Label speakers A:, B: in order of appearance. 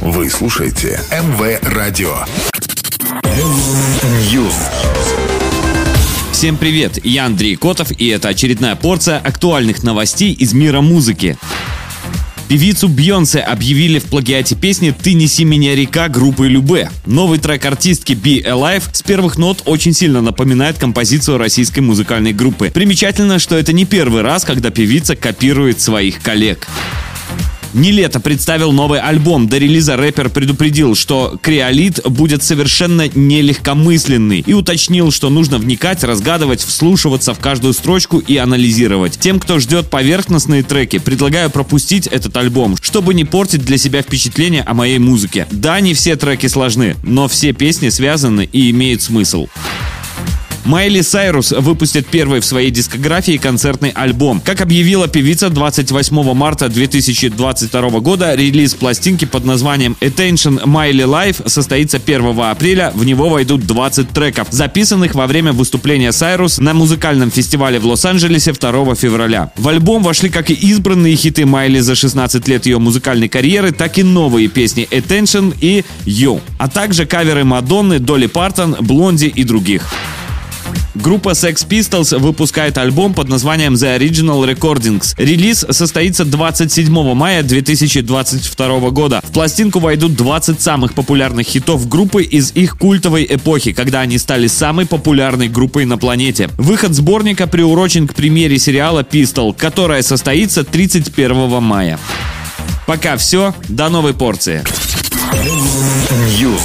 A: Вы слушаете МВ Радио. News.
B: Всем привет, я Андрей Котов, и это очередная порция актуальных новостей из мира музыки. Певицу Бьонсе объявили в плагиате песни «Ты неси меня, река» группы Любе. Новый трек артистки Be Alive с первых нот очень сильно напоминает композицию российской музыкальной группы. Примечательно, что это не первый раз, когда певица копирует своих коллег. Нилета представил новый альбом. До релиза рэпер предупредил, что криолит будет совершенно нелегкомысленный и уточнил, что нужно вникать, разгадывать, вслушиваться в каждую строчку и анализировать. Тем, кто ждет поверхностные треки, предлагаю пропустить этот альбом, чтобы не портить для себя впечатление о моей музыке. Да, не все треки сложны, но все песни связаны и имеют смысл. Майли Сайрус выпустит первый в своей дискографии концертный альбом. Как объявила певица 28 марта 2022 года, релиз пластинки под названием Attention Miley Life состоится 1 апреля. В него войдут 20 треков, записанных во время выступления Сайрус на музыкальном фестивале в Лос-Анджелесе 2 февраля. В альбом вошли как и избранные хиты Майли за 16 лет ее музыкальной карьеры, так и новые песни Attention и You, а также каверы Мадонны, Долли Партон, Блонди и других. Группа Sex Pistols выпускает альбом под названием The Original Recordings. Релиз состоится 27 мая 2022 года. В пластинку войдут 20 самых популярных хитов группы из их культовой эпохи, когда они стали самой популярной группой на планете. Выход сборника приурочен к премьере сериала Pistol, которая состоится 31 мая. Пока все, до новой порции.
A: News.